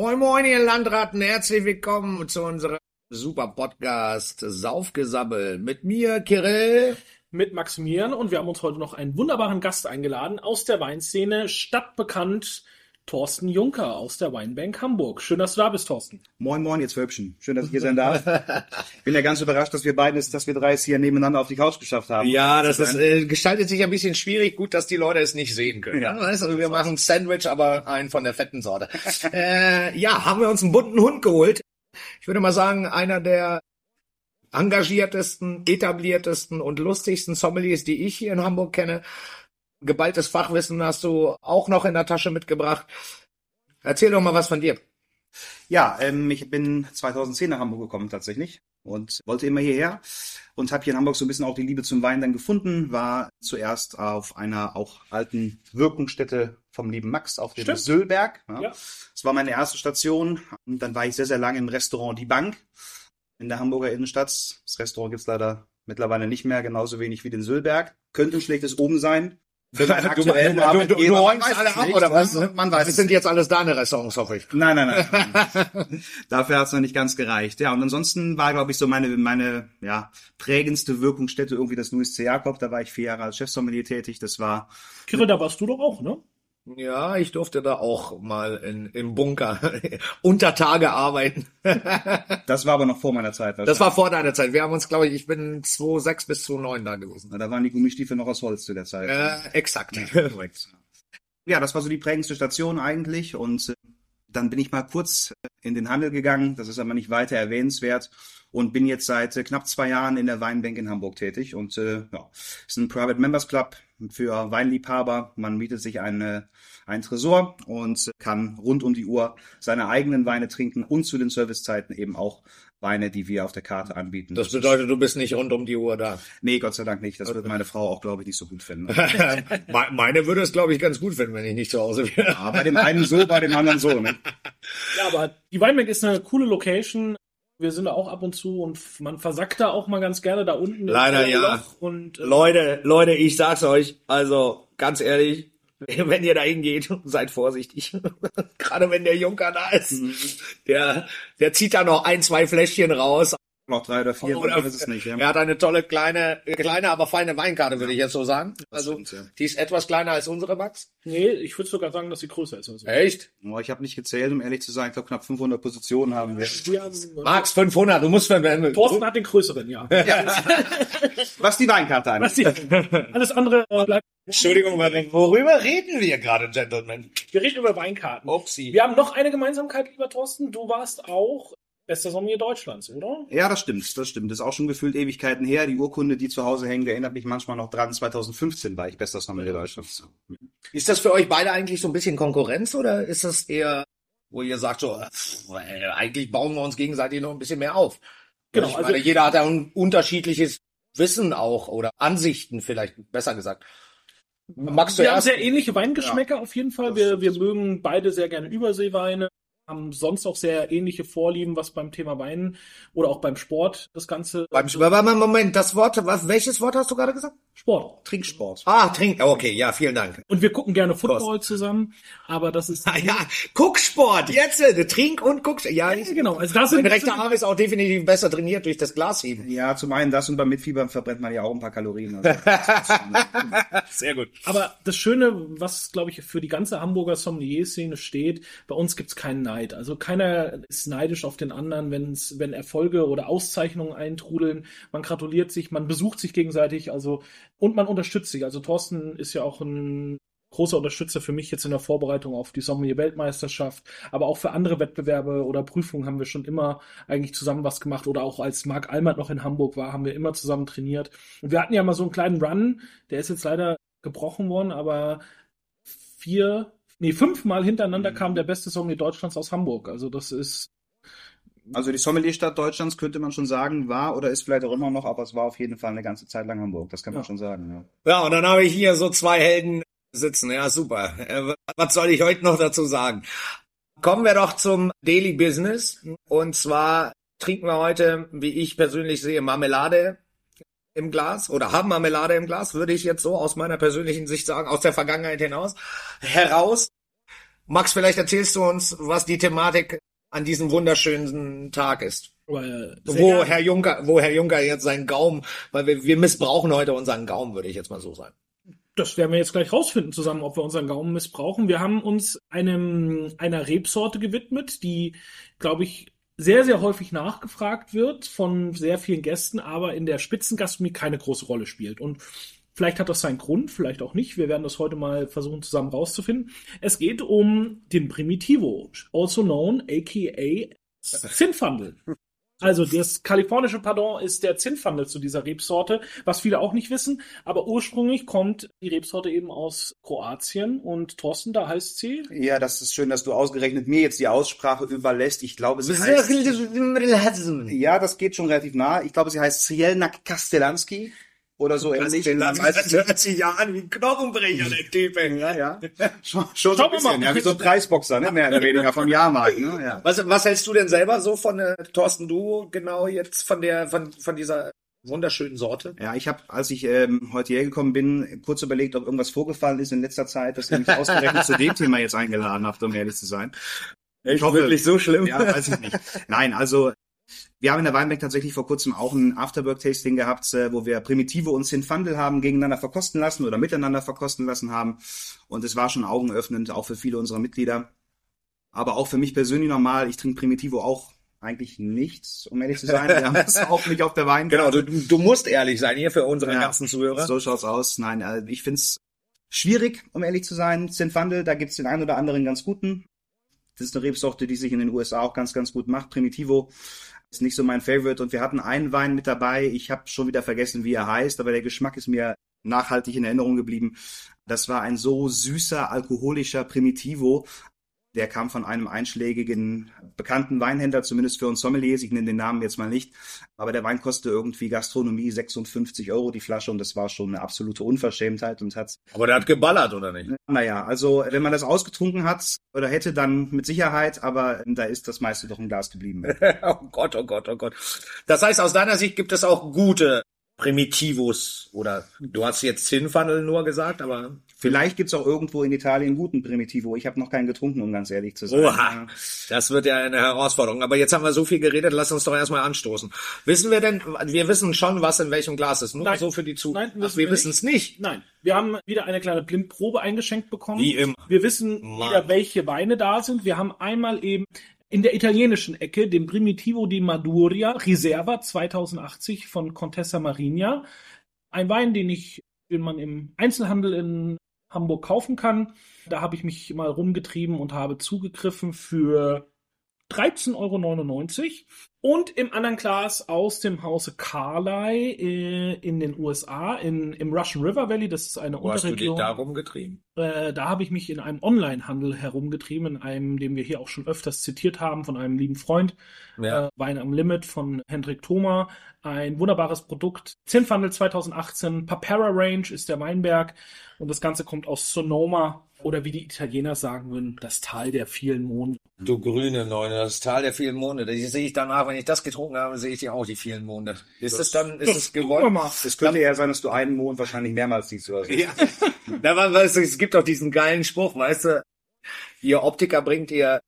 Moin Moin, ihr Landratten, herzlich willkommen zu unserem super Podcast Saufgesabbel mit mir, Kirill. mit Maximilian und wir haben uns heute noch einen wunderbaren Gast eingeladen aus der Weinszene, stadtbekannt Thorsten Juncker aus der Weinbank Hamburg. Schön, dass du da bist, Thorsten. Moin, moin, jetzt Wölbchen. Schön, dass ich hier sein darf. Bin ja ganz überrascht, dass wir beiden, dass wir drei es hier nebeneinander auf die Couch geschafft haben. Ja, das ist, äh, gestaltet sich ein bisschen schwierig. Gut, dass die Leute es nicht sehen können. Ja. Weißt, du, wir machen Sandwich, aber einen von der fetten Sorte. äh, ja, haben wir uns einen bunten Hund geholt. Ich würde mal sagen, einer der engagiertesten, etabliertesten und lustigsten Sommeliers, die ich hier in Hamburg kenne. Geballtes Fachwissen hast du auch noch in der Tasche mitgebracht. Erzähl doch mal was von dir. Ja, ähm, ich bin 2010 nach Hamburg gekommen tatsächlich und wollte immer hierher und habe hier in Hamburg so ein bisschen auch die Liebe zum Wein dann gefunden. War zuerst auf einer auch alten Wirkungsstätte vom lieben Max auf dem Stimmt. Söllberg. Ja. Ja. Das war meine erste Station. Und dann war ich sehr, sehr lange im Restaurant Die Bank in der Hamburger Innenstadt. Das Restaurant gibt's leider mittlerweile nicht mehr, genauso wenig wie den Söllberg. Könnte ein schlechtes Oben sein. Du, du, du, du, räumst weiß alle es ab, nicht, oder was? ne? Man weiß Das es sind jetzt alles deine Restaurants, hoffe ich. Nein, nein, nein. Dafür hat's noch nicht ganz gereicht. Ja, und ansonsten war, glaube ich, so meine, meine ja, prägendste Wirkungsstätte irgendwie das Louis C. Jakob. Da war ich vier Jahre als Chefsommelier tätig. Das war, Kirill, da warst du doch auch, ne? Ja, ich durfte da auch mal in, im Bunker unter Tage arbeiten. das war aber noch vor meiner Zeit. Das war vor deiner Zeit. Wir haben uns, glaube ich, ich bin 2006 bis 2009 da gewesen. Da waren die Gummistiefel noch aus Holz zu der Zeit. Äh, exakt. Korrekt. Ja, das war so die prägendste Station eigentlich. Und äh, dann bin ich mal kurz äh, in den Handel gegangen. Das ist aber nicht weiter erwähnenswert. Und bin jetzt seit äh, knapp zwei Jahren in der Weinbank in Hamburg tätig. Und äh, ja, ist ein Private Members Club für Weinliebhaber. Man mietet sich eine, einen Tresor und kann rund um die Uhr seine eigenen Weine trinken und zu den Servicezeiten eben auch Weine, die wir auf der Karte anbieten. Das bedeutet, du bist nicht rund um die Uhr da. Nee, Gott sei Dank nicht. Das wird meine Frau auch, glaube ich, nicht so gut finden. Me- Meine würde es, glaube ich, ganz gut finden, wenn ich nicht zu Hause wäre. Ja, bei dem einen so, bei dem anderen so. Ne? Ja, aber die Weinbank ist eine coole Location. Wir sind da auch ab und zu und man versackt da auch mal ganz gerne da unten. Leider ja. Und äh, Leute, Leute, ich sag's euch, also ganz ehrlich, wenn ihr da hingeht, seid vorsichtig. Gerade wenn der Junker da ist. Der, der zieht da noch ein, zwei Fläschchen raus. Noch drei oder vier, Oder- ist es nicht. Ja. Er hat eine tolle kleine, kleine, aber feine Weinkarte, würde ich jetzt so sagen. Also, stimmt, ja. die ist etwas kleiner als unsere, Max. nee, ich würde sogar sagen, dass sie größer ist. Also. Echt? Oh, ich habe nicht gezählt, um ehrlich zu sein. Ich glaube, knapp 500 Positionen haben wir. Wir haben, Max, 500, du musst verwenden. Thorsten hat den größeren, ja. Was die Weinkarte angeht. Was die, alles andere äh, bleibt. Entschuldigung, worüber reden wir gerade, Gentlemen? Wir reden über Weinkarten. Upsi. Wir haben noch eine Gemeinsamkeit, lieber Thorsten. Du warst auch bester Sommelier Deutschlands, oder? Ja, das stimmt, das stimmt. Das ist auch schon gefühlt Ewigkeiten her. Die Urkunde, die zu Hause hängt, erinnert mich manchmal noch dran. 2015 war ich bester Sommelier Deutschlands. Ist das für euch beide eigentlich so ein bisschen Konkurrenz oder ist das eher, wo ihr sagt so, äh, eigentlich bauen wir uns gegenseitig noch ein bisschen mehr auf? Genau, Ich also- meine, jeder hat ja ein unterschiedliches Wissen auch oder Ansichten vielleicht, besser gesagt. Magst du Wir haben sehr ähnliche Weingeschmäcker auf jeden Fall. Wir, wir mögen beide sehr gerne Überseeweine, haben sonst auch sehr ähnliche Vorlieben, was beim Thema Wein oder auch beim Sport das Ganze. Beim, Moment, Moment, das Wort, was, welches Wort hast du gerade gesagt? Sport. Trinksport. Ah, trink. Okay, ja, vielen Dank. Und wir gucken gerne Football zusammen, aber das ist. Ah, ja, Gucksport, jetzt, äh, Trink und Gucksport. Ja, Ja, genau. Also da sind mein rechter Arm ist auch definitiv besser trainiert durch das Glasheben. Ja, zum einen das und beim Mitfiebern verbrennt man ja auch ein paar Kalorien. Also, Sehr gut. Aber das Schöne, was, glaube ich, für die ganze Hamburger Sommelier-Szene steht, bei uns gibt's keinen Neid. Also keiner ist neidisch auf den anderen, wenn's, wenn Erfolge oder Auszeichnungen eintrudeln. Man gratuliert sich, man besucht sich gegenseitig, also und man unterstützt sich. Also Thorsten ist ja auch ein großer Unterstützer für mich jetzt in der Vorbereitung auf die Sommelier-Weltmeisterschaft, aber auch für andere Wettbewerbe oder Prüfungen haben wir schon immer eigentlich zusammen was gemacht oder auch als Marc Almert noch in Hamburg war, haben wir immer zusammen trainiert. Und wir hatten ja mal so einen kleinen Run, der ist jetzt leider gebrochen worden, aber vier, nee, fünfmal hintereinander kam der beste Sommelier Deutschlands aus Hamburg. Also das ist, also die Sommelierstadt Deutschlands könnte man schon sagen, war oder ist vielleicht auch immer noch, aber es war auf jeden Fall eine ganze Zeit lang Hamburg. Das kann man Ja. schon sagen. Ja. Ja, und dann habe ich hier so zwei Helden sitzen. Ja, super. Äh, Was soll ich heute noch dazu sagen? Kommen wir doch zum Daily Business. Und zwar trinken wir heute, wie ich persönlich sehe, Marmelade im Glas oder haben Marmelade im Glas, würde ich jetzt so aus meiner persönlichen Sicht sagen, aus der Vergangenheit hinaus, heraus. Max, vielleicht erzählst du uns, was die Thematik an diesem wunderschönen Tag ist. Weil, Wo Herr Juncker, wo Herr Juncker jetzt seinen Gaumen, weil wir, wir missbrauchen heute unseren Gaumen, würde ich jetzt mal so sagen. Das werden wir jetzt gleich rausfinden zusammen, ob wir unseren Gaumen missbrauchen. Wir haben uns einem, einer Rebsorte gewidmet, die, glaube ich, sehr, sehr häufig nachgefragt wird von sehr vielen Gästen, aber in der Spitzengastronomie keine große Rolle spielt. Und vielleicht hat das seinen Grund, vielleicht auch nicht. Wir werden das heute mal versuchen zusammen rauszufinden. Es geht um den Primitivo, also known, aka Zinfandel. Also das kalifornische Pardon ist der Zinfandel zu dieser Rebsorte, was viele auch nicht wissen. Aber ursprünglich kommt die Rebsorte eben aus Kroatien und Thorsten, da heißt sie. Ja, das ist schön, dass du ausgerechnet mir jetzt die Aussprache überlässt. Ich glaube, sie heißt, ja, das geht schon relativ nah. Ich glaube, sie heißt Cielnak Kastelanski oder so ähnlich. Das hört sich ja an wie ein Knochenbrecher, der Typ. Ja, ja. Schon, schon so ein bisschen, ja, wie so ein Preisboxer, ne, mehr oder weniger vom Jahrmarkt, ne, ja. Was, was hältst du denn selber so von äh, Thorsten Du genau jetzt von der von von dieser wunderschönen Sorte? Ja, ich habe, als ich ähm, heute hierher gekommen bin, kurz überlegt, ob irgendwas vorgefallen ist in letzter Zeit, dass ihr mich ausgerechnet zu dem Thema jetzt eingeladen habt, um ehrlich zu sein. Ich hoffe, wirklich so schlimm. Ja, weiß ich nicht. Nein, also wir haben in der Weinberg tatsächlich vor kurzem auch ein Afterwork-Tasting gehabt, äh, wo wir Primitive und Zinfandel haben gegeneinander verkosten lassen oder miteinander verkosten lassen haben. Und es war schon augenöffnend, auch für viele unserer Mitglieder. Aber auch für mich persönlich normal. Ich trinke Primitivo auch eigentlich nichts, um ehrlich zu sein. Wir haben das auch nicht auf der Weinkarte. Genau, du, du musst ehrlich sein hier für unsere Ja. ganzen Zuhörer. So schaut's aus. Nein, äh, ich find's schwierig, um ehrlich zu sein. Zinfandel, da gibt's den einen oder anderen ganz guten. Das ist eine Rebsorte, die sich in den USA auch ganz, ganz gut macht. Primitivo ist nicht so mein Favorite. Und wir hatten einen Wein mit dabei. Ich habe schon wieder vergessen, wie er heißt, aber der Geschmack ist mir nachhaltig in Erinnerung geblieben. Das war ein so süßer, alkoholischer Primitivo. Der kam von einem einschlägigen, bekannten Weinhändler, zumindest für uns Sommeliers. Ich nenne den Namen jetzt mal nicht. Aber der Wein kostete irgendwie Gastronomie 56 Euro die Flasche und das war schon eine absolute Unverschämtheit und hat, Aber der hat geballert, oder nicht? naja, also wenn man das ausgetrunken hat oder hätte, dann mit Sicherheit, aber da ist das meiste doch im Glas geblieben. oh Gott, oh Gott, oh Gott. Das heißt, aus deiner Sicht gibt es auch gute Primitivos oder du hast jetzt Zinfandel nur gesagt, aber Vielleicht gibt's auch irgendwo in Italien einen guten Primitivo. Ich habe noch keinen getrunken, um ganz ehrlich zu sein. Oha, das wird ja eine Herausforderung. Aber jetzt haben wir so viel geredet, lass uns doch erstmal anstoßen. Wissen wir denn, wir wissen schon, was in welchem Glas ist, nur Nein. so für die Zuhörer. Nein, Ach, wissen wir wir wissen es nicht. Nein, wir haben wieder eine kleine Blindprobe eingeschenkt bekommen. Wie immer. Wir wissen Mann. wieder, welche Weine da sind. Wir haben einmal eben in der italienischen Ecke den Primitivo di Maduria Riserva 2080 von Contessa Marinia. Ein Wein, den ich, den man im Einzelhandel in Hamburg kaufen kann. Da habe ich mich mal rumgetrieben und habe zugegriffen für 13,99 Euro. Und im anderen Glas aus dem Hause Carlyle äh, in den USA, in, im Russian River Valley, das ist eine Wo hast du dich Unterregion. darum getrieben? Äh, da habe ich mich in einem Onlinehandel herumgetrieben, in einem, den wir hier auch schon öfters zitiert haben, von einem lieben Freund. Ja. Äh, Wein am Limit von Hendrik Thoma. Ein wunderbares Produkt. Zinfandel 2018. Papera Range ist der Weinberg. Und das Ganze kommt aus Sonoma. Oder wie die Italiener sagen würden, das Tal der vielen Monde. Du grüne Neune, das Tal der vielen Monde. Das sehe ich danach, wenn ich das getrunken habe, sehe ich ja auch die vielen Monde. Ist es dann, ist es gewollt? Es könnte eher sein, dass du einen Mond wahrscheinlich mehrmals siehst oder so. Ja. Da war, weißt du, es gibt auch diesen geilen Spruch, weißt du, ihr Optiker bringt ihr,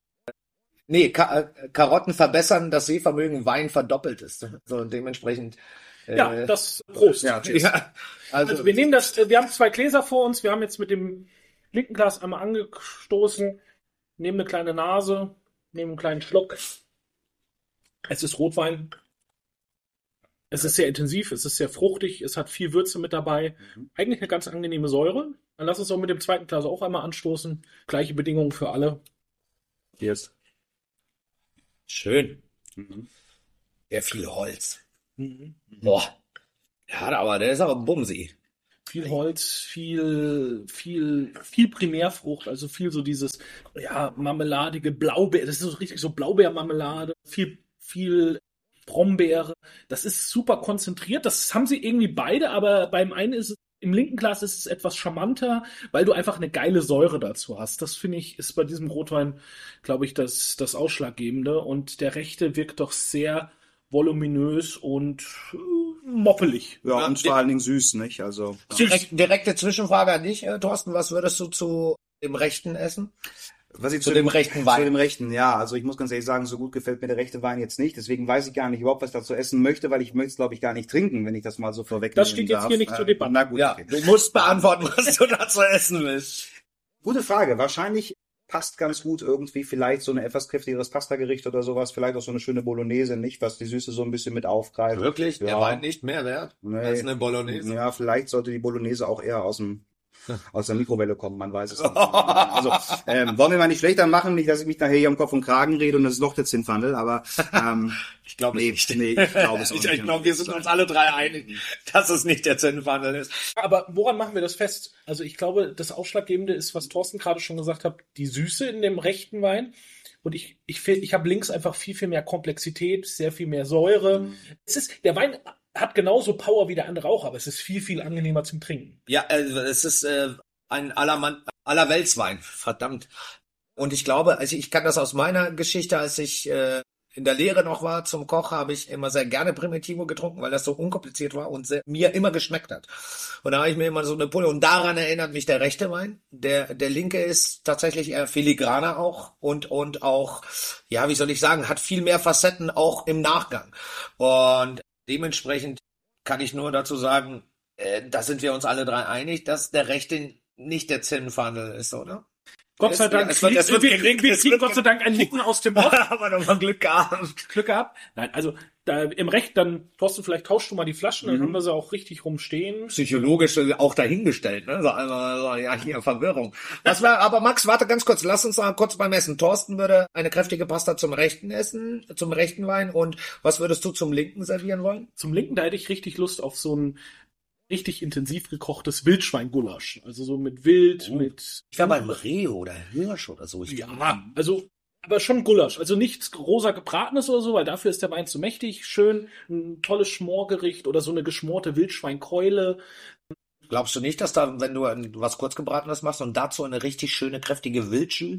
nee, Ka äh, Karotten verbessern, das Sehvermögen, Wein verdoppelt ist. So, dementsprechend. äh, Ja, das Prost. Ja, ja, also, Also wir nehmen das, äh, wir haben zwei Gläser vor uns, wir haben jetzt mit dem linken Glas einmal angestoßen, nehmen eine kleine Nase, nehmen einen kleinen Schluck. Es ist Rotwein. Es ist sehr intensiv, es ist sehr fruchtig, es hat viel Würze mit dabei. Eigentlich eine ganz angenehme Säure. Dann lass uns auch mit dem zweiten Glas auch einmal anstoßen. Gleiche Bedingungen für alle. Cheers. schön. Mhm. Der viel Holz. Boah. Ja, aber der ist aber bumsi. Viel Holz, viel, viel, viel Primärfrucht, also viel so dieses, ja, marmeladige Blaubeer, das ist so richtig so Blaubeermarmelade, viel, viel Brombeere. Das ist super konzentriert. Das haben sie irgendwie beide, aber beim einen ist es, im linken Glas ist es etwas charmanter, weil du einfach eine geile Säure dazu hast. Das finde ich, ist bei diesem Rotwein, glaube ich, das, das Ausschlaggebende. Und der rechte wirkt doch sehr voluminös und äh, moppelig. Ja, Ja, und vor allen Dingen süß, nicht? Also, Direkt, direkte Zwischenfrage an dich, äh, Thorsten. Was würdest du zu dem Rechten essen? Was ich Zu dem rechten Wein. Zu dem rechten, ja. Also ich muss ganz ehrlich sagen, so gut gefällt mir der rechte Wein jetzt nicht. Deswegen weiß ich gar nicht überhaupt, was ich dazu essen möchte, weil ich möchte es, glaube ich, gar nicht trinken, wenn ich das mal so vorweg Das steht jetzt hier nicht zur Debatte. Na gut, Ja, okay. du musst beantworten, was du dazu essen willst. Gute Frage. Wahrscheinlich passt ganz gut irgendwie vielleicht so ein etwas kräftigeres Pastagericht oder sowas. Vielleicht auch so eine schöne Bolognese, nicht? Was die Süße so ein bisschen mit aufgreift. Wirklich? Der Ja. Wein nicht mehr wert Nee. als eine Bolognese? Ja, vielleicht sollte die Bolognese auch eher aus dem aus der Mikrowelle kommen, man weiß es nicht. Also, ähm, wollen wir mal nicht schlechter machen, nicht, dass ich mich nachher hier um Kopf und Kragen rede und das ist doch der Zinnfandel, aber ähm, Ich glaube nee, nicht. nee, ich glaube es auch Ich, nicht. ich glaube, wir sind uns alle drei einig, dass es nicht der Zinnfandel ist. Aber woran machen wir das fest? Also ich glaube, das Ausschlaggebende ist, was Thorsten gerade schon gesagt hat, die Süße in dem rechten Wein. Und ich, ich finde, ich habe links einfach viel, viel mehr Komplexität, sehr viel mehr Säure. Es ist, der Wein hat genauso Power wie der andere auch, aber es ist viel, viel angenehmer zum Trinken. Ja, also es ist äh, ein Allermann, Allerweltswein, verdammt. Und ich glaube, also ich kann das aus meiner Geschichte, als ich äh, in der Lehre noch war zum Koch, habe ich immer sehr gerne Primitivo getrunken, weil das so unkompliziert war und sehr, mir immer geschmeckt hat. Und da habe ich mir immer so eine Pulle und daran erinnert mich der rechte Wein. Der der linke ist tatsächlich eher filigraner auch und und auch ja, wie soll ich sagen, hat viel mehr Facetten auch im Nachgang. Und dementsprechend kann ich nur dazu sagen, äh, da sind wir uns alle drei einig, dass der rechte nicht der Zinnfandel ist, oder? Gott sei Dank, es wird- es wird wir, wir kriegen wird Gott sei Dank ein Nicken aus dem Off. Aber noch mal Glück gehabt. Glück gehabt. Nein, also da im Recht, dann, Thorsten, vielleicht tauschst du mal die Flaschen, dann Mhm. haben wir sie auch richtig rumstehen. Psychologisch auch dahingestellt, ne? So einmal so, ja, hier Verwirrung. Was war, aber Max, warte ganz kurz, lass uns mal kurz beim Essen. Thorsten würde eine kräftige Pasta zum rechten essen, zum rechten Wein und was würdest du zum linken servieren wollen? Zum Linken, da hätte ich richtig Lust auf so ein richtig intensiv gekochtes Wildschweingulasch. Also so mit Wild, Oh. mit Ich wäre beim Reh oder Hirsch oder so. Ich Ja, also, aber schon Gulasch. Also nichts rosa gebratenes oder so, weil dafür ist der Wein zu mächtig. Schön ein tolles Schmorgericht oder so eine geschmorte Wildschweinkeule. Glaubst du nicht, dass da, wenn du was kurzgebratenes machst und dazu eine richtig schöne, kräftige Wildschü,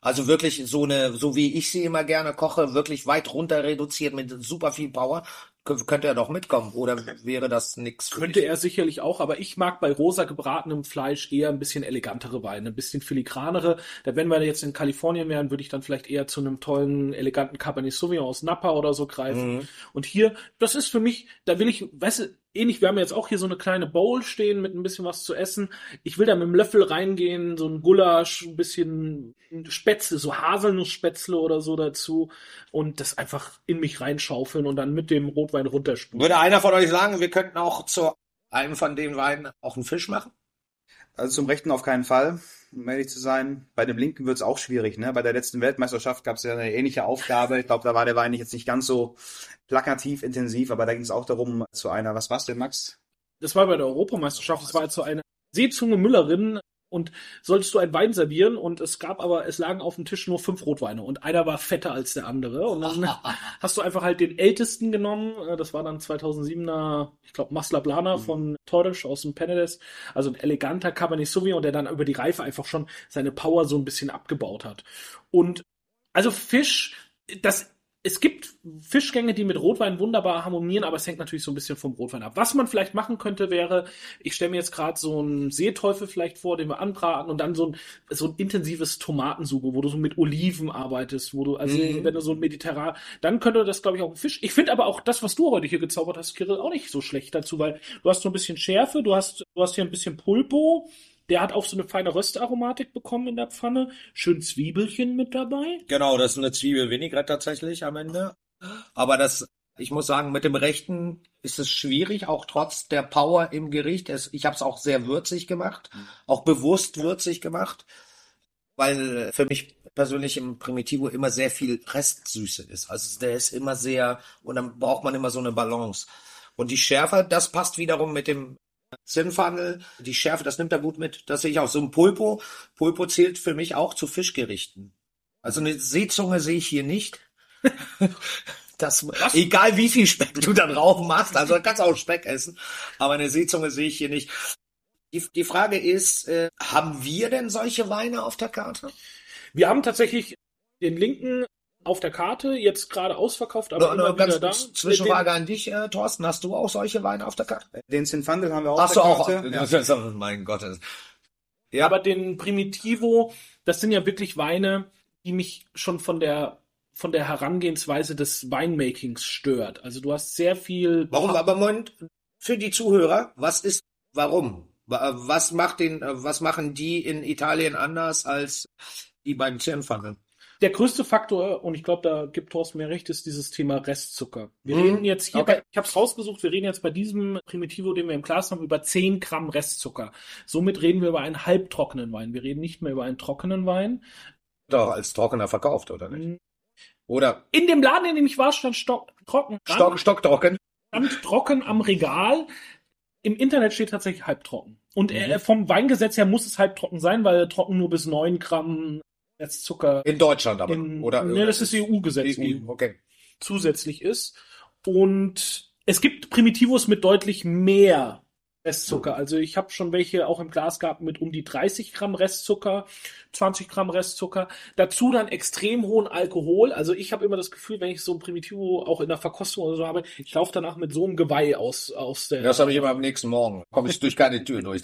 also wirklich so eine, so wie ich sie immer gerne koche, wirklich weit runter reduziert mit super viel Power, könnte er doch mitkommen, oder wäre das für Könnte dich? er sicherlich auch, aber ich mag bei rosa gebratenem Fleisch eher ein bisschen elegantere Weine, ein bisschen filigranere. Da wenn wir jetzt in Kalifornien wären, würde ich dann vielleicht eher zu einem tollen, eleganten Cabernet Sauvignon aus Napa oder so greifen. Mhm. Und hier, das ist für mich, da will ich, weißt du, ähnlich, wir haben jetzt auch hier so eine kleine Bowl stehen mit ein bisschen was zu essen. Ich will da mit dem Löffel reingehen, so ein Gulasch, ein bisschen Spätzle, so Haselnussspätzle oder so dazu und das einfach in mich reinschaufeln und dann mit dem Rotwein runterspülen. Würde einer von euch sagen, wir könnten auch zu einem von den Weinen auch einen Fisch machen? Also zum Rechten auf keinen Fall, um ehrlich zu sein. Bei dem Linken wird es auch schwierig. Ne? Bei der letzten Weltmeisterschaft gab es ja eine ähnliche Aufgabe. Ich glaube, da war der Wein jetzt nicht ganz so plakativ intensiv, aber da ging es auch darum, zu einer, was war's denn, Max? Das war bei der Europameisterschaft, das war also eine Seezunge Müllerin und solltest du einen Wein servieren und es gab aber, es lagen auf dem Tisch nur fünf Rotweine und einer war fetter als der andere. Und dann hast du einfach halt den ältesten genommen, äh, das war dann 2007er, ich glaube Masla Blana von Torres aus dem Penedès, also ein eleganter Cabernet Sauvignon, der dann über die Reife einfach schon seine Power so ein bisschen abgebaut hat. Und also Fisch, das es gibt Fischgänge, die mit Rotwein wunderbar harmonieren, aber es hängt natürlich so ein bisschen vom Rotwein ab. Was man vielleicht machen könnte, wäre, ich stelle mir jetzt gerade so einen Seeteufel vielleicht vor, den wir anbraten und dann so ein, so ein intensives Tomatensuppe, wo du so mit Oliven arbeitest, wo du, also Mhm. wenn du so ein mediterran, dann könnte das, glaube ich, auch ein Fisch. Ich finde aber auch das, was du heute hier gezaubert hast, Kirill, auch nicht so schlecht dazu, weil du hast so ein bisschen Schärfe, du hast, du hast hier ein bisschen Pulpo, der hat auch so eine feine Röstaromatik bekommen in der Pfanne, schön Zwiebelchen mit dabei. Genau, das ist eine Zwiebel Vinaigrette tatsächlich am Ende. Aber das, ich muss sagen, mit dem Rechten ist es schwierig, auch trotz der Power im Gericht. Es, ich habe es auch sehr würzig gemacht, auch bewusst würzig gemacht, weil für mich persönlich im Primitivo immer sehr viel Restsüße ist. Also der ist immer sehr, und dann braucht man immer so eine Balance. Und die Schärfe, das passt wiederum mit dem Zinnfandel, die Schärfe, das nimmt er gut mit. Das sehe ich auch. So ein Pulpo. Pulpo zählt für mich auch zu Fischgerichten. Also eine Seezunge sehe ich hier nicht. Das, egal wie viel Speck du da drauf machst, also du kannst auch Speck essen, aber eine Seezunge sehe ich hier nicht. Die, die Frage ist, äh, haben wir denn solche Weine auf der Karte? Wir haben tatsächlich den linken auf der Karte, jetzt gerade ausverkauft, aber Nur, nur immer ganz wieder da. Zwischenfrage an dich, äh, Thorsten. Hast du auch solche Weine auf der Karte? Den Zinfandel haben wir auch Hast du auch? Karte. Ja. Ist- mein Gott. Ja. Aber den Primitivo, das sind ja wirklich Weine, die mich schon von der von der Herangehensweise des Winemakings stört. Also du hast sehr viel. Warum? Aber Moment, für die Zuhörer, was ist, warum? Wa- Was macht den, äh, was machen die in Italien anders als die beim Zirnpfanne? Der größte Faktor, und ich glaube, da gibt Thorsten mir recht, ist dieses Thema Restzucker. Wir Mhm. reden jetzt hier, Okay. bei, ich habe es rausgesucht, wir reden jetzt bei diesem Primitivo, den wir im Glas haben, über 10 Gramm Restzucker. Somit reden wir über einen halbtrockenen Wein. Wir reden nicht mehr über einen trockenen Wein. Doch, als trockener verkauft, oder nicht? Oder In dem Laden, in dem ich war, stand stock, trocken. stock, stocktrocken? stand trocken am Regal. Im Internet steht tatsächlich halbtrocken. Und Mhm. äh, vom Weingesetz her muss es halbtrocken sein, weil trocken nur bis 9 Gramm Restzucker In Deutschland aber, in, oder? nee, das ist EU-Gesetz. EU, okay. zusätzlich ist. Und es gibt Primitivos mit deutlich mehr Restzucker. Also ich habe schon welche auch im Glas gehabt mit um die 30 Gramm Restzucker, 20 Gramm Restzucker. Dazu dann extrem hohen Alkohol. Also ich habe immer das Gefühl, wenn ich so ein Primitivo auch in der Verkostung oder so habe, ich laufe danach mit so einem Geweih aus, aus der... Das habe ich immer am nächsten Morgen. Komme ich durch keine Tür durch.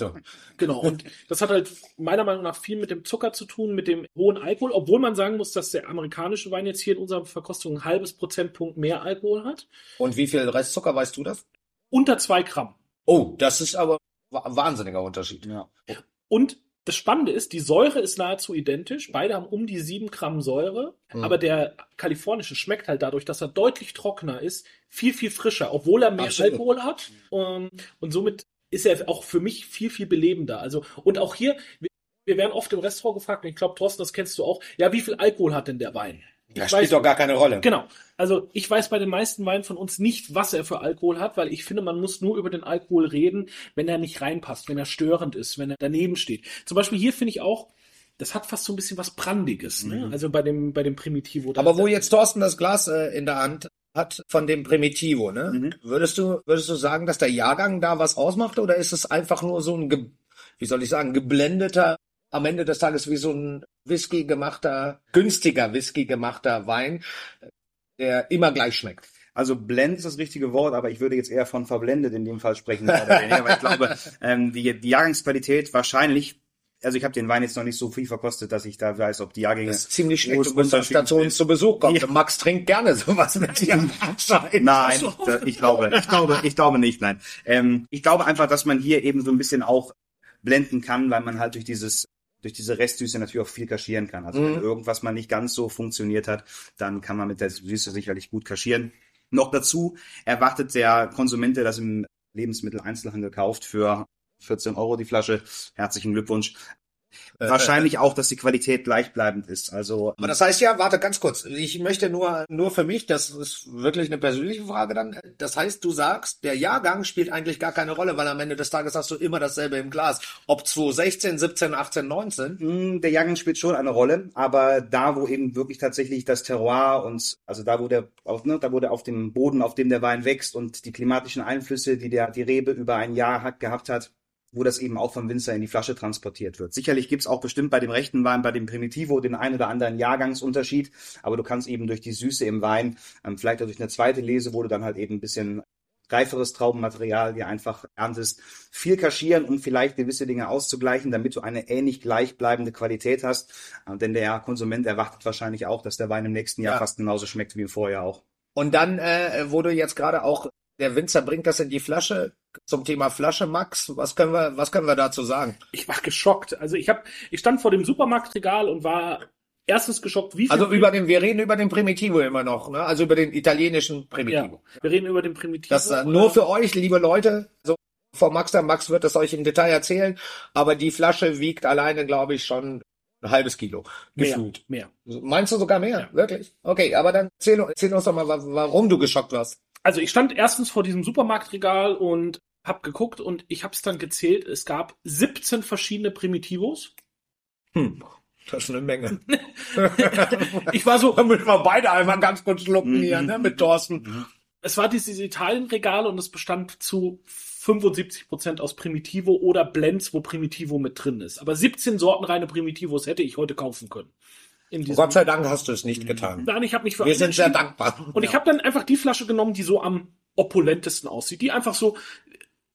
Genau, und das hat halt meiner Meinung nach viel mit dem Zucker zu tun, mit dem hohen Alkohol, obwohl man sagen muss, dass der amerikanische Wein jetzt hier in unserer Verkostung ein halbes Prozentpunkt mehr Alkohol hat. Und wie viel Restzucker, weißt du das? Unter zwei Gramm. Oh, das ist aber ein wahnsinniger Unterschied. Ja. Und das Spannende ist, die Säure ist nahezu identisch. Beide haben um die sieben Gramm Säure. Mhm. Aber der kalifornische schmeckt halt dadurch, dass er deutlich trockener ist, viel, viel frischer, obwohl er mehr so. Alkohol hat. Um, und somit ist er auch für mich viel, viel belebender. Also, und auch hier, wir, wir werden oft im Restaurant gefragt, und ich glaube, Thorsten, das kennst du auch, ja, wie viel Alkohol hat denn der Wein? Das Ich spielt weiß- doch gar keine Rolle. Genau. Also ich weiß bei den meisten Weinen von uns nicht, was er für Alkohol hat, weil ich finde, man muss nur über den Alkohol reden, wenn er nicht reinpasst, wenn er störend ist, wenn er daneben steht. Zum Beispiel hier finde ich auch, das hat fast so ein bisschen was Brandiges, ne? Also bei dem, bei dem Primitivo. Aber wo jetzt Thorsten das Glas äh, in der Hand hat von dem Primitivo, ne? Mhm. Würdest du, würdest du sagen, dass der Jahrgang da was ausmacht oder ist es einfach nur so ein, ge wie soll ich sagen, geblendeter, am Ende des Tages wie so ein Whisky gemachter, günstiger Whisky gemachter Wein, der immer gleich schmeckt? Also blend ist das richtige Wort, aber ich würde jetzt eher von verblendet in dem Fall sprechen. weil ich glaube, ähm, die, die Jahrgangsqualität wahrscheinlich, also ich habe den Wein jetzt noch nicht so viel verkostet, dass ich da weiß, ob die Jahrgänge Das ist ziemlich schlecht. Du zu uns zu Besuch kommt. Ja. Max trinkt gerne sowas mit dir. anscheinend. Nein, so. ich glaube, ich glaube, ich glaube nicht, nein. Ähm, ich glaube einfach, dass man hier eben so ein bisschen auch blenden kann, weil man halt durch dieses durch diese Restsüße natürlich auch viel kaschieren kann. Also wenn Mhm. irgendwas mal nicht ganz so funktioniert hat, dann kann man mit der Süße sicherlich gut kaschieren. Noch dazu erwartet der Konsument, der das im Lebensmitteleinzelhandel kauft, für 14 Euro die Flasche. Herzlichen Glückwunsch. Äh, Wahrscheinlich auch, dass die Qualität gleichbleibend ist. Also Aber das heißt ja, warte ganz kurz. Ich möchte nur, nur für mich, das ist wirklich eine persönliche Frage dann. Das heißt, du sagst, der Jahrgang spielt eigentlich gar keine Rolle, weil am Ende des Tages hast du immer dasselbe im Glas. Ob 2016, 17, 18, 19. Mm, Der Jahrgang spielt schon eine Rolle, aber da, wo eben wirklich tatsächlich das Terroir und also da, wo der auf, ne, da, wo der auf dem Boden, auf dem der Wein wächst und die klimatischen Einflüsse, die der die Rebe über ein Jahr hat, gehabt hat, wo das eben auch vom Winzer in die Flasche transportiert wird. Sicherlich gibt's auch bestimmt bei dem rechten Wein, bei dem Primitivo, den einen oder anderen Jahrgangsunterschied, aber du kannst eben durch die Süße im Wein, ähm, vielleicht auch durch eine zweite Lese, wo du dann halt eben ein bisschen reiferes Traubenmaterial dir einfach erntest, viel kaschieren, um vielleicht gewisse Dinge auszugleichen, damit du eine ähnlich gleichbleibende Qualität hast. Äh, Denn der Konsument erwartet wahrscheinlich auch, dass der Wein im nächsten Jahr Ja. fast genauso schmeckt wie im Vorjahr auch. Und dann, äh, wo du jetzt gerade auch, der Winzer bringt das in die Flasche. Zum Thema Flasche, Max, was können wir, was können wir dazu sagen? ich war geschockt. Also ich habe, ich stand vor dem Supermarktregal und war erstens geschockt, wie viel. Also über den, wir reden über den Primitivo immer noch, ne? Also über den italienischen ja, Primitivo. wir reden über den Primitivo. Das äh, nur für euch, liebe Leute. So vor Max, der Max wird es euch im Detail erzählen. Aber die Flasche wiegt alleine, glaube ich, schon ein halbes Kilo. mehr, Gefühlt. mehr. Meinst du sogar mehr? Wirklich? Okay, aber dann erzähl, erzähl uns doch mal, wa- warum du geschockt warst. Also ich stand erstens vor diesem Supermarktregal und hab geguckt und ich habe es dann gezählt. Es gab 17 verschiedene Primitivos. Hm. Das ist eine Menge. Ich war so, Da müssen wir beide einmal ganz kurz schlucken hier, ne, mit Thorsten. es war dieses Italienregal und es bestand zu 75 Prozent aus Primitivo oder Blends, wo Primitivo mit drin ist. Aber 17 Sorten reine Primitivos hätte ich heute kaufen können. Gott sei Dank hast du es nicht getan. Nein, ich habe mich für Wir sind sehr dankbar. Und ich habe dann einfach die Flasche genommen, die so am opulentesten aussieht. Die einfach so,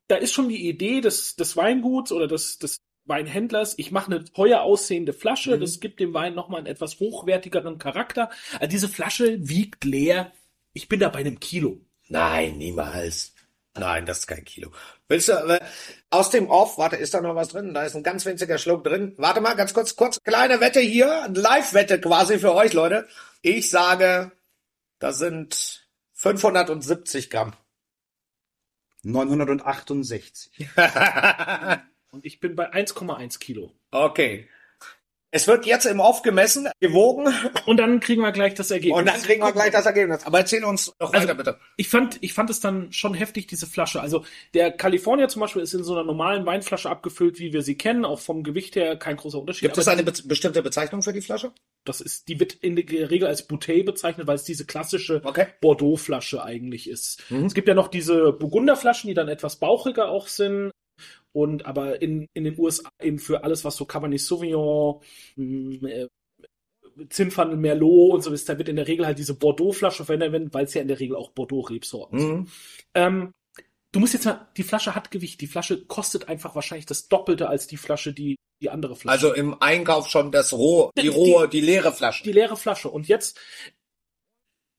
da ist schon die Idee des, des Weinguts oder des, des Weinhändlers, ich mache eine teuer aussehende Flasche, mhm. das gibt dem Wein nochmal einen etwas hochwertigeren Charakter. Also diese Flasche wiegt leer, ich bin da bei einem Kilo. Nein, niemals. Nein, das ist kein Kilo. Willst du, äh, aus dem Off, warte, ist da noch was drin? Da ist ein ganz winziger Schluck drin. Warte mal, ganz kurz, kurz, kleine Wette hier, Live-Wette quasi für euch, Leute. Ich sage, das sind 570 Gramm. 968. Und ich bin bei 1,1 Kilo. Okay. Es wird jetzt im Off gemessen, gewogen. Und dann kriegen wir gleich das Ergebnis. Und dann kriegen wir gleich das Ergebnis. Aber erzähl uns noch also, weiter, bitte. Ich fand, ich fand es dann schon heftig, diese Flasche. Also der California zum Beispiel ist in so einer normalen Weinflasche abgefüllt, wie wir sie kennen. Auch vom Gewicht her kein großer Unterschied. Gibt es eine be bestimmte Bezeichnung für die Flasche? Das ist, die wird in der Regel als Bouteille bezeichnet, weil es diese klassische okay. Bordeaux-Flasche eigentlich ist. Mhm. Es gibt ja noch diese Burgunderflaschen, die dann etwas bauchiger auch sind und aber in, in den USA eben für alles, was so Cabernet Sauvignon, hm, äh, Zinfandel, Merlot und so ist, da wird in der Regel halt diese Bordeaux-Flasche verwendet, weil es ja in der Regel auch Bordeaux-Rebsorten mhm. sind. Ähm, du musst jetzt mal, die Flasche hat Gewicht. Die Flasche kostet einfach wahrscheinlich das Doppelte als die Flasche, die die andere Flasche. Also im Einkauf schon das roh, die rohe, die, die leere Flasche. Die leere Flasche. Und jetzt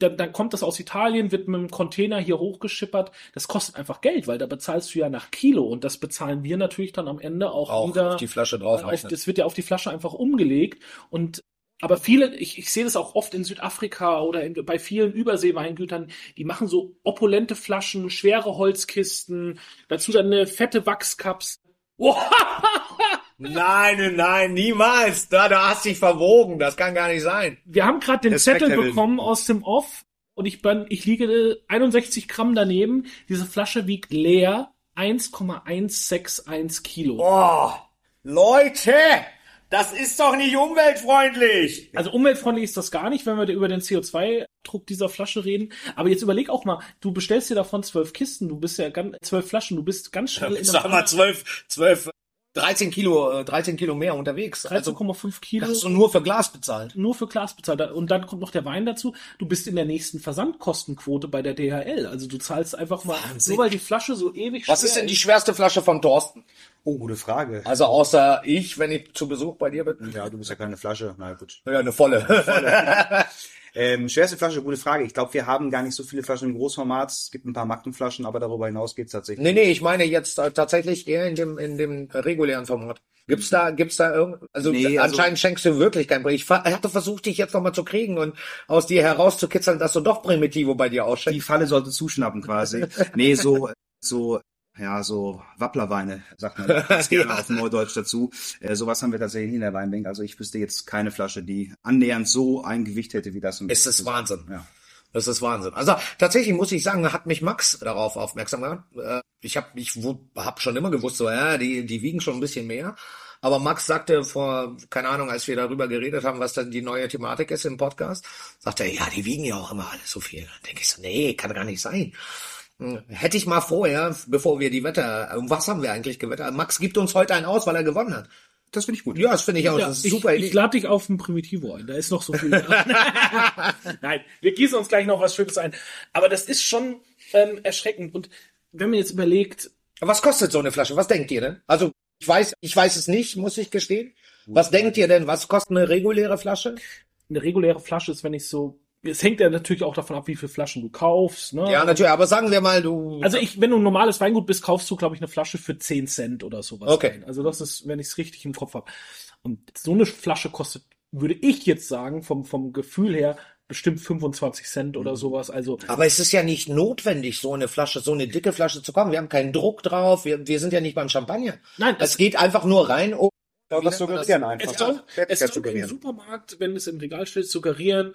dann, dann kommt das aus Italien, wird mit einem Container hier hochgeschippert. Das kostet einfach Geld, weil da bezahlst du ja nach Kilo und das bezahlen wir natürlich dann am Ende auch, auch wieder. Auf die Flasche drauf. Auf, das wird ja auf die Flasche einfach umgelegt und aber viele, ich, ich sehe das auch oft in Südafrika oder in, bei vielen Überseeweingütern, die machen so opulente Flaschen, schwere Holzkisten, dazu dann eine fette Wachskaps. Nein, nein, niemals. Da, da hast dich verwogen. Das kann gar nicht sein. Wir haben gerade den Zettel bekommen aus dem Off und ich bin, ich liege 61 Gramm daneben. Diese Flasche wiegt leer 1,161 Kilo. Oh, Leute! Das ist doch nicht umweltfreundlich. Also umweltfreundlich ist das gar nicht, wenn wir über den CO2-Druck dieser Flasche reden. Aber jetzt überleg auch mal, du bestellst dir davon zwölf Kisten, du bist ja ganz, zwölf Flaschen, du bist ganz schnell ja, in Sag mal zwölf, zwölf 13 Kilo, 13 äh, Kilo mehr unterwegs. 13,5 also, Kilo. Hast du nur für Glas bezahlt. Nur für Glas bezahlt. Und dann kommt noch der Wein dazu. Du bist in der nächsten Versandkostenquote bei der DHL. Also du zahlst einfach mal, Wahnsinn. nur weil die Flasche so ewig Was ist denn die schwerste Flasche von Thorsten? Oh, gute Frage. Also außer ich, wenn ich zu Besuch bei dir bin. Ja, du bist ja keine Flasche. Na gut. Ja, eine volle. Eine volle. Ähm, schwerste Flasche, gute Frage. Ich glaube, wir haben gar nicht so viele Flaschen im Großformat. Es gibt ein paar Magnumflaschen, aber darüber hinaus geht's tatsächlich. Nee, nee, ich meine jetzt äh, tatsächlich eher in dem, in dem regulären Format. Gibt's da, gibt's da irgend, also, nee, also anscheinend schenkst du wirklich kein Primitivo. Ich hatte versucht, dich jetzt nochmal zu kriegen und aus dir herauszukitzeln, dass du doch Primitivo bei dir ausschenkst. Die Falle sollte zuschnappen quasi. nee, so, so ja, so Wapplerweine, sagt man das gerne ja. auf Neudeutsch dazu. Äh, sowas haben wir tatsächlich in der Weinbank. Also ich wüsste jetzt keine Flasche, die annähernd so ein Gewicht hätte wie das. Es ist Wahnsinn. Ja. Das ist Wahnsinn. Also tatsächlich muss ich sagen, hat mich Max darauf aufmerksam gemacht. Äh, ich habe ich hab schon immer gewusst, so ja, die, die wiegen schon ein bisschen mehr. Aber Max sagte vor, keine Ahnung, als wir darüber geredet haben, was dann die neue Thematik ist im Podcast, sagte er, ja, die wiegen ja auch immer alles so viel. Dann denke ich so, nee, kann gar nicht sein. Hätte ich mal vorher, bevor wir die Wetter, um was haben wir eigentlich gewettert? Max gibt uns heute einen aus, weil er gewonnen hat. Das finde ich gut. Ja, das finde ich auch. Ja, das ist ich, super. Ich lade dich auf ein Primitivo ein. Da ist noch so viel. Nein, wir gießen uns gleich noch was Schönes ein. Aber das ist schon ähm, erschreckend. Und wenn man jetzt überlegt, was kostet so eine Flasche? Was denkt ihr denn? Also ich weiß, ich weiß es nicht, muss ich gestehen. Was denkt ihr denn? Was kostet eine reguläre Flasche? Eine reguläre Flasche ist, wenn ich so es hängt ja natürlich auch davon ab, wie viele Flaschen du kaufst. Ne? Ja, natürlich, aber sagen wir mal, du. Also ich, wenn du ein normales Weingut bist, kaufst du, glaube ich, eine Flasche für 10 Cent oder sowas. Okay. Rein. Also das ist, wenn ich es richtig im Kopf habe. Und so eine Flasche kostet, würde ich jetzt sagen, vom, vom Gefühl her, bestimmt 25 Cent oder mhm. sowas. Also. Aber es ist ja nicht notwendig, so eine Flasche, so eine dicke Flasche zu kommen. Wir haben keinen Druck drauf. Wir, wir sind ja nicht beim Champagner. Nein. Es geht einfach nur rein, um das suggerieren einfach. Es soll, es soll im Supermarkt, wenn es im Regal steht, suggerieren,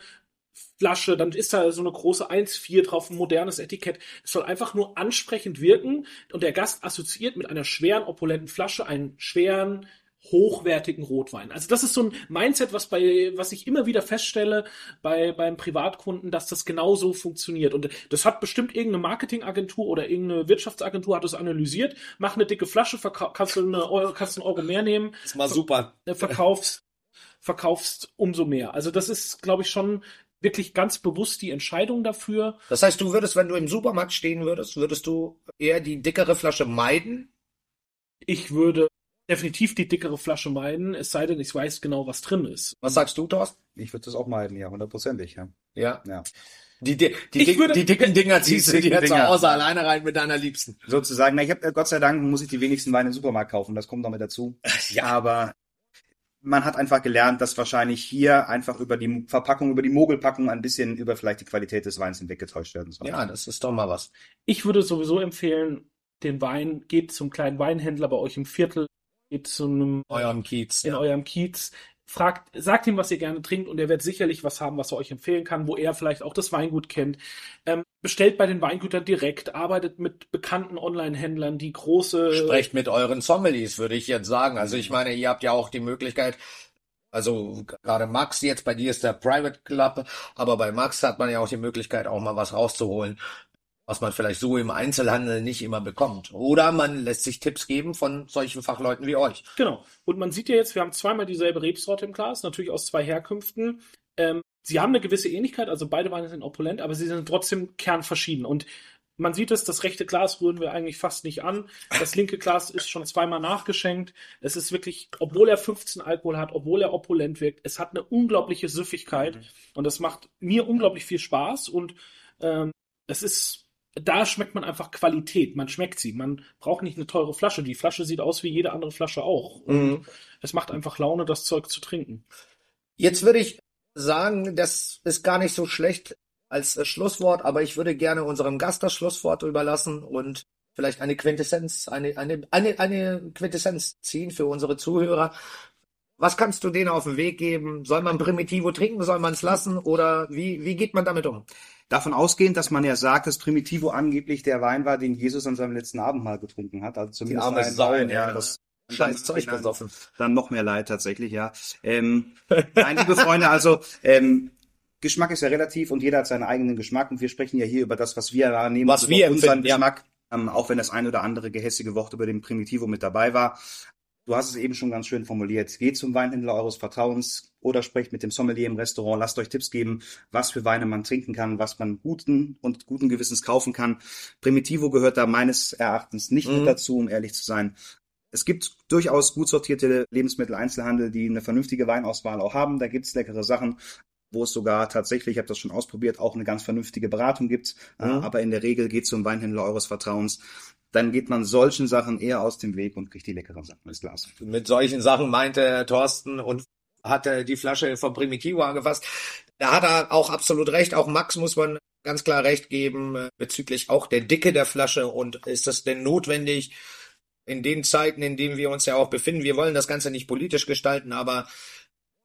Flasche, dann ist da so eine große 1,4 drauf, ein modernes Etikett. Es soll einfach nur ansprechend wirken und der Gast assoziiert mit einer schweren, opulenten Flasche einen schweren, hochwertigen Rotwein. Also das ist so ein Mindset, was bei, was ich immer wieder feststelle bei, beim Privatkunden, dass das genauso funktioniert. Und das hat bestimmt irgendeine Marketingagentur oder irgendeine Wirtschaftsagentur hat das analysiert. Mach eine dicke Flasche, kannst du eine Euro, kannst einen Euro mehr nehmen. Das ist mal super. Verkaufst, verkaufst umso mehr. Also das ist, glaube ich, schon wirklich ganz bewusst die Entscheidung dafür. Das heißt, du würdest, wenn du im Supermarkt stehen würdest, würdest du eher die dickere Flasche meiden? Ich würde definitiv die dickere Flasche meiden, es sei denn, ich weiß genau, was drin ist. Was sagst du, Thorsten? Ich würde das auch meiden, ja, hundertprozentig, ja. Ja. Ja. Die, die, die, Ich dick, würde- die dicken Dinger ziehst du dir zu. Hause alleine rein mit deiner Liebsten. Sozusagen, na, ich habe Gott sei Dank muss ich die wenigsten Weine im Supermarkt kaufen, das kommt noch mit dazu. Ja. Aber man hat einfach gelernt, dass wahrscheinlich hier einfach über die Verpackung, über die Mogelpackung ein bisschen über vielleicht die Qualität des Weins hinweggetäuscht werden soll. Ja, das ist doch mal was. Ich würde sowieso empfehlen, den Wein, geht zum kleinen Weinhändler bei euch im Viertel, geht zu einem Eurem Kiez. in Ja. eurem Kiez, fragt, sagt ihm, was ihr gerne trinkt und er wird sicherlich was haben, was er euch empfehlen kann, wo er vielleicht auch das Weingut kennt. Ähm, bestellt bei den Weingütern direkt, arbeitet mit bekannten Online-Händlern, die große Sprecht mit euren Sommeliers, würde ich jetzt sagen. Also ich meine, ihr habt ja auch die Möglichkeit, also gerade Max jetzt, bei dir ist der Private Club, aber bei Max hat man ja auch die Möglichkeit, auch mal was rauszuholen, was man vielleicht so im Einzelhandel nicht immer bekommt. Oder man lässt sich Tipps geben von solchen Fachleuten wie euch. Genau. Und man sieht ja jetzt, wir haben zweimal dieselbe Rebsorte im Glas, natürlich aus zwei Herkünften. Ähm, sie haben eine gewisse Ähnlichkeit, also beide Weine sind opulent, aber sie sind trotzdem kernverschieden. Und man sieht es, das rechte Glas rühren wir eigentlich fast nicht an. Das linke Glas ist schon zweimal nachgeschenkt. Es ist wirklich, obwohl er 15 Alkohol hat, obwohl er opulent wirkt, es hat eine unglaubliche Süffigkeit. Und das macht mir unglaublich viel Spaß. Und ähm, es ist, da schmeckt man einfach Qualität. Man schmeckt sie. Man braucht nicht eine teure Flasche. Die Flasche sieht aus wie jede andere Flasche auch. Und es macht einfach Laune, das Zeug zu trinken. Jetzt würde ich sagen, das ist gar nicht so schlecht als Schlusswort, aber ich würde gerne unserem Gast das Schlusswort überlassen und vielleicht eine Quintessenz, eine, eine, eine, eine Quintessenz ziehen für unsere Zuhörer. Was kannst du denen auf den Weg geben? Soll man Primitivo trinken? Soll man es lassen? Oder wie, wie geht man damit um? Davon ausgehend, dass man ja sagt, dass Primitivo angeblich der Wein war, den Jesus an seinem letzten Abendmahl getrunken hat. Also zumindest arme ein Sau, Wein, ja. ja, das Scheiß Zeug gesoffen. Dann noch mehr Leid tatsächlich, ja. Ähm, nein, liebe Freunde, also ähm, Geschmack ist ja relativ und jeder hat seinen eigenen Geschmack und wir sprechen ja hier über das, was wir wahrnehmen, Was wir unseren empfinden, ja. Geschmack, ähm, auch wenn das ein oder andere gehässige Wort über den Primitivo mit dabei war. Du hast es eben schon ganz schön formuliert. Geht zum Weinhändler eures Vertrauens oder sprecht mit dem Sommelier im Restaurant. Lasst euch Tipps geben, was für Weine man trinken kann, was man guten und guten Gewissens kaufen kann. Primitivo gehört da meines Erachtens nicht Mhm. mit dazu, um ehrlich zu sein. Es gibt durchaus gut sortierte Lebensmitteleinzelhandel, die eine vernünftige Weinauswahl auch haben. Da gibt's leckere Sachen, wo es sogar tatsächlich, ich habe das schon ausprobiert, auch eine ganz vernünftige Beratung gibt. Mhm. Aber in der Regel geht zum Weinhändler eures Vertrauens. Dann geht man solchen Sachen eher aus dem Weg und kriegt die leckeren Sachen ins Glas. Mit solchen Sachen meinte Thorsten und hatte die Flasche vom Primitivo angefasst. Da hat er auch absolut recht. Auch Max muss man ganz klar recht geben äh, bezüglich auch der Dicke der Flasche. Und ist das denn notwendig in den Zeiten, in denen wir uns ja auch befinden? Wir wollen das Ganze nicht politisch gestalten, aber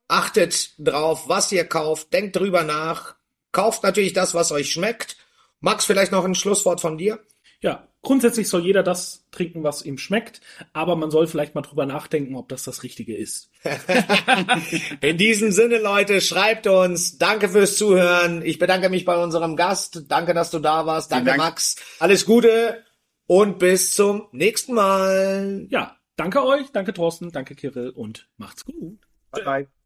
achtet drauf, was ihr kauft. Denkt drüber nach. Kauft natürlich das, was euch schmeckt. Max, vielleicht noch ein Schlusswort von dir? Ja, grundsätzlich soll jeder das trinken, was ihm schmeckt, aber man soll vielleicht mal drüber nachdenken, ob das das Richtige ist. In diesem Sinne, Leute, schreibt uns. Danke fürs Zuhören. Ich bedanke mich bei unserem Gast. Danke, dass du da warst. Danke, Dank. Max. Alles Gute und bis zum nächsten Mal. Ja, danke euch, danke Thorsten, danke Kirill und macht's gut. Bye bye.